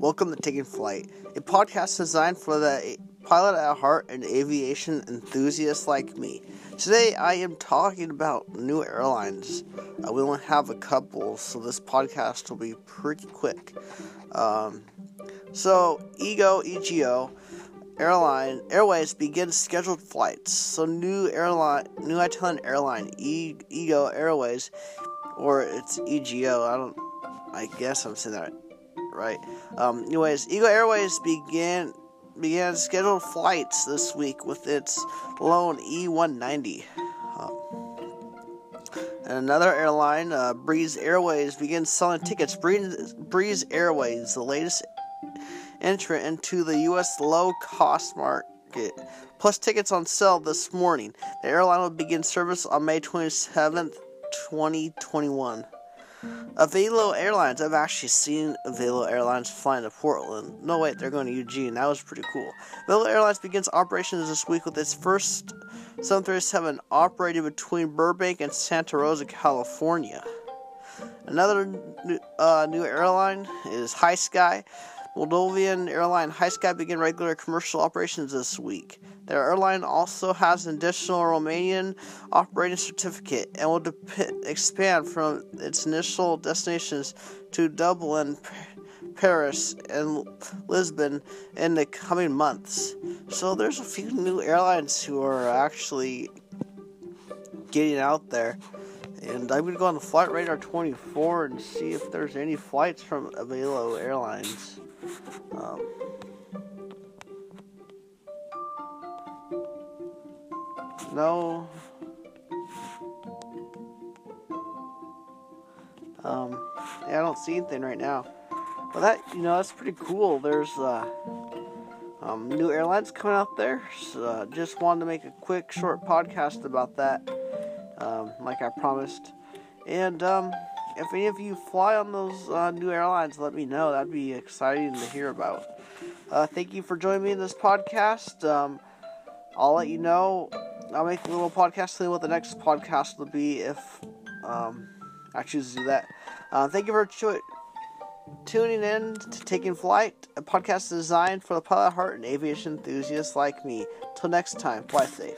Welcome to Taking Flight, a podcast designed for the pilot at heart and aviation enthusiasts like me. Today I am talking about new airlines. Uh, we only have a couple, so this podcast will be pretty quick. Um, so, EGO, EGO, airline airways begins scheduled flights. So new airline, new Italian airline, EGO Airways, or it's EGO. I don't. I guess I'm saying that right. Um, anyways, Eagle Airways began began scheduled flights this week with its lone E190. Um, and another airline, uh, Breeze Airways, begins selling tickets. Breeze, Breeze Airways, the latest entrant into the U.S. low cost market. Plus, tickets on sale this morning. The airline will begin service on May 27th, 2021. Avelo Airlines. I've actually seen Avelo Airlines flying to Portland. No, wait, they're going to Eugene. That was pretty cool. Avelo Airlines begins operations this week with its first 737 operating between Burbank and Santa Rosa, California. Another new, uh, new airline is HiSky. Moldovan airline HiSky began regular commercial operations this week. Their airline also has an additional Romanian operating certificate and will expand from its initial destinations to Dublin, Paris, and Lisbon in the coming months. So there's a few new airlines who are actually getting out there. And I'm to go on the Flightradar24 and see if there's any flights from Avelo Airlines. Um, no. Um, yeah, I don't see anything right now. But that, you know, that's pretty cool. There's uh, um, new airlines coming out there. So, uh, just wanted to make a quick, short podcast about that, um, like I promised. And um, if any of you fly on those uh, new airlines, let me know. That'd be exciting to hear about. Uh, thank you for joining me in this podcast. Um, I'll let you know. I'll make a little podcast you what the next podcast will be if um, I choose to do that. Uh, thank you for cho- tuning in to Taking Flight, a podcast designed for the pilot heart and aviation enthusiasts like me. Till next time, fly safe.